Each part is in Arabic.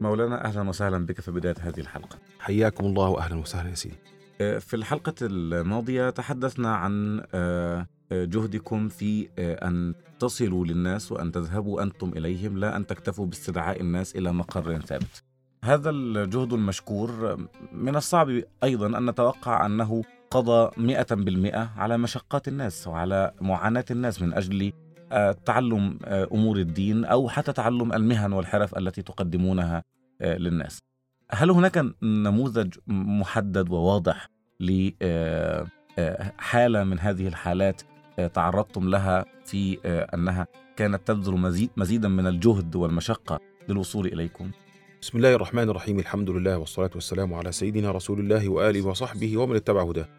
مولانا أهلا وسهلا بك في بداية هذه الحلقة. حياكم الله واهلا وسهلا يا سيدي. آه، في الحلقة الماضية تحدثنا عن آه، آه، جهدكم في أن تصلوا للناس وأن تذهبوا أنتم إليهم لا أن تكتفوا باستدعاء الناس إلى مقر ثابت. هذا الجهد المشكور من الصعب أيضا أن نتوقع أنه قضى مئة بالمئة على مشقات الناس وعلى معاناة الناس من أجل تعلم آه، أمور الدين أو حتى تعلم المهن والحرف التي تقدمونها آه، للناس. هل هناك نموذج محدد وواضح لحالة من هذه الحالات آه، تعرضتم لها في آه، أنها كانت تبذل مزيد مزيدا من الجهد والمشقة للوصول إليكم؟ بسم الله الرحمن الرحيم الحمد لله والصلاة والسلام على سيدنا رسول الله وآله وصحبه ومن اتبع هداه. آه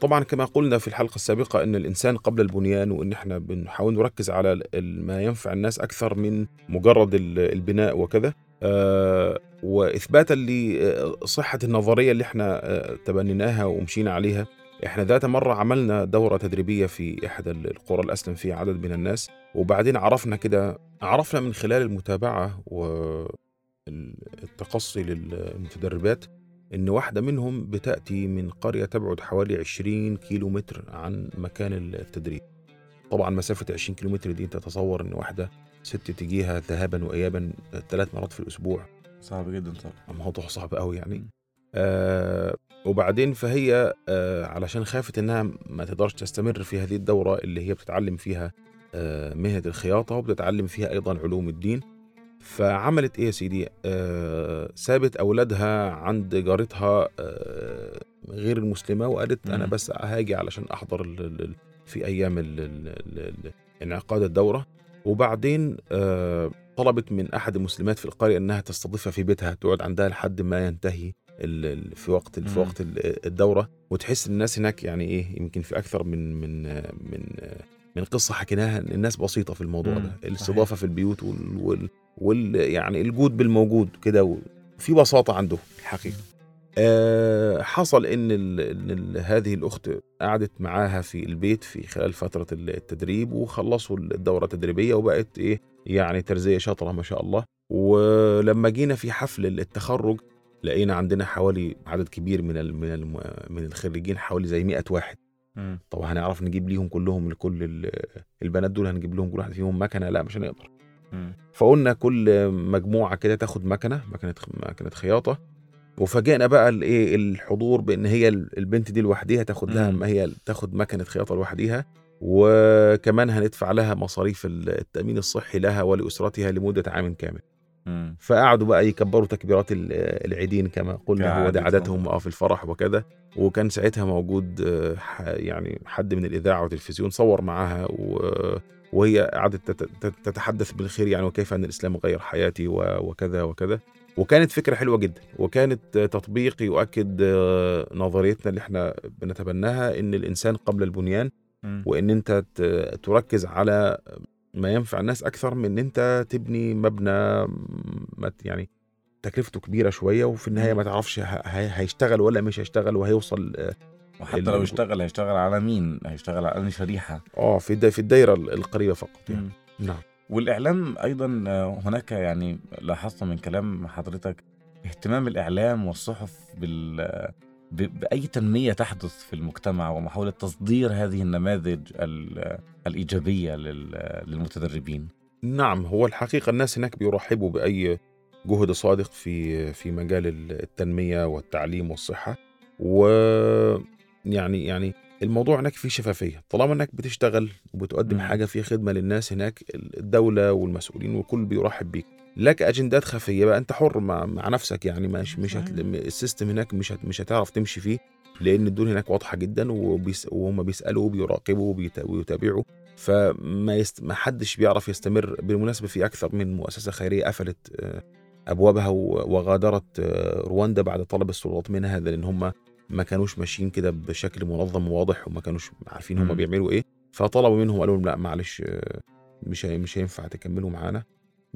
طبعا كما قلنا في الحلقة السابقة أن الإنسان قبل البنيان وأن إحنا بنحاول نركز على ما ينفع الناس أكثر من مجرد ال- البناء وكذا. آه وإثباتا لصحة النظرية اللي إحنا آه تبنيناها ومشينا عليها. إحنا ذات مرة عملنا دورة تدريبية في إحدى القرى الأسلم فيها عدد من الناس وبعدين عرفنا كده عرفنا من خلال المتابعة والتقصي للمتدربات إن واحدة منهم بتأتي من قرية تبعد حوالي 20 كيلو متر عن مكان التدريب. طبعا مسافة 20 كيلو متر دي تتصور إن واحدة ست تجيها ذهابا وإيابا ثلاث مرات في الأسبوع. صعب جدا طبعا. الموضوع صعب قوي يعني. آه وبعدين فهي آه علشان خافت إنها ما تقدرش تستمر في هذه الدورة اللي هي بتتعلم فيها آه مهنة الخياطة وبتتعلم فيها أيضا علوم الدين فعملت إيه يا سيدي آه سابت أولادها عند جارتها آه غير المسلمة وقالت أنا. بس هاجي علشان أحضر ال ال في أيام ال انعقاد الدورة وبعدين آه طلبت من أحد المسلمات في القرية إنها تستضيفها في بيتها تقعد عندها لحد ما ينتهي في وقت في. وقت ال- الدورة وتحس الناس هناك يعني إيه يمكن في أكثر من من من من قصة حكيناها الناس بسيطة في الموضوع مم. ده. الاستضافة في البيوت وال, وال, وال يعني الجود بالموجود كده وفي بساطة عنده الحقيقة آه، حصل إن, ال ال هذه الأخت قعدت معاها في البيت في خلال فترة التدريب وخلصوا الدورة التدريبية وبقت إيه يعني ترزية شاطرة ما شاء الله ولما جينا في حفل التخرج لقينا عندنا حوالي عدد كبير من ال من ال من الخريجين حوالي زي 100 واحد مم. طبعا هنعرف نجيب ليهم كلهم لكل ال- البنات دول هنجيب لهم كل واحد فيهم مكنة لا مش هنقدر مم. فقلنا كل مجموعة كده تاخد مكنة مكنة مكنة خياطة وفاجئنا بقى الايه الحضور بإن هي البنت دي لوحديها تاخد لها. ما هي تاخد مكنة خياطة لوحديها وكمان هندفع لها مصاريف التأمين الصحي لها ولأسرتها لمدة عام كامل مم. فقعدوا بقى يكبروا تكبيرات ال- العيدين كما قلنا هو ده. عادتهم آه في الفرح وكذا وكان ساعتها موجود آه، يعني حد من الإذاعة والتلفزيون صور معاها و- وهي قعدت تت- تت- تتحدث بالخير يعني وكيف أن الإسلام غير حياتي وكذا وكذا وكانت فكرة حلوة جدا وكانت تطبيق يؤكد آه، نظريتنا اللي إحنا بنتبناها إن الإنسان قبل البنيان. وإن أنت تركز على ما ينفع الناس أكثر من إن أنت تبني مبنى يعني تكلفته كبيرة شوية وفي النهاية ما تعرفش هيشتغل ولا مش هيشتغل وهيوصل آه وحتى لو اشتغل هيشتغل على مين؟ هيشتغل على أنهي شريحة؟ آه، في في الدايرة القريبة فقط يعني. نعم والإعلام أيضا آه، هناك يعني لاحظت من كلام حضرتك اهتمام الإعلام والصحف بال بأي تنمية تحدث في المجتمع ومحاوله تصدير هذه النماذج ال- الإيجابية لل- للمتدربين نعم هو الحقيقة الناس هناك بيرحبوا بأي جهد صادق في في مجال التنمية والتعليم والصحة. و يعني يعني الموضوع هناك فيه شفافية. طالما إنك بتشتغل وبتقدم مم. حاجة فيها خدمة للناس هناك الدولة والمسؤولين والكل بيرحب بيك. لك أجندات خفية بقى. أنت حر مع, مع نفسك يعني. مش مش هت... السيستم هناك مش هت... مش هتعرف تمشي فيه لأن الدنيا هناك واضحة جدا وبيس... وهم بيسألوا وبيراقبوا وبيت... ويتابعوا. فما يست... ما حدش بيعرف يستمر. بالمناسبة في أكثر من مؤسسة خيرية قفلت أبوابها و- وغادرت آه، رواندا بعد طلب السلطات منها لأن هم ما كانوش ماشيين كده بشكل منظم وواضح وما كانوش عارفين هم. بيعملوا إيه. فطلبوا منهم قالوا لهم لأ معلش آه، مش مش هينفع تكملوا معانا.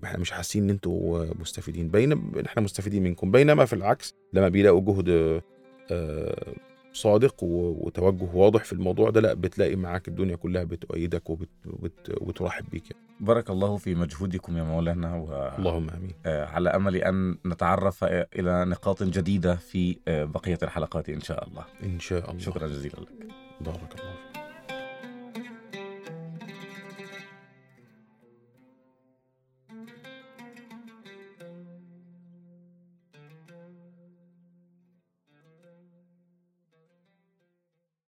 إحنا مش حاسين إن أنتوا مستفيدين. بين إحنا مستفيدين منكم. بينما في العكس لما بيلاقوا جهد آه، صادق وتوجه واضح في الموضوع ده لا بتلاقي معاك الدنيا كلها بتؤيدك وبت وبت وبترحب بيك يعني. بارك الله في مجهودكم يا مولانا و... اللهم آمين. آه، على أمل أن نتعرف إلى نقاط جديدة في آه، بقية الحلقات إن شاء الله. إن شاء الله. شكرا جزيلا لك. بارك الله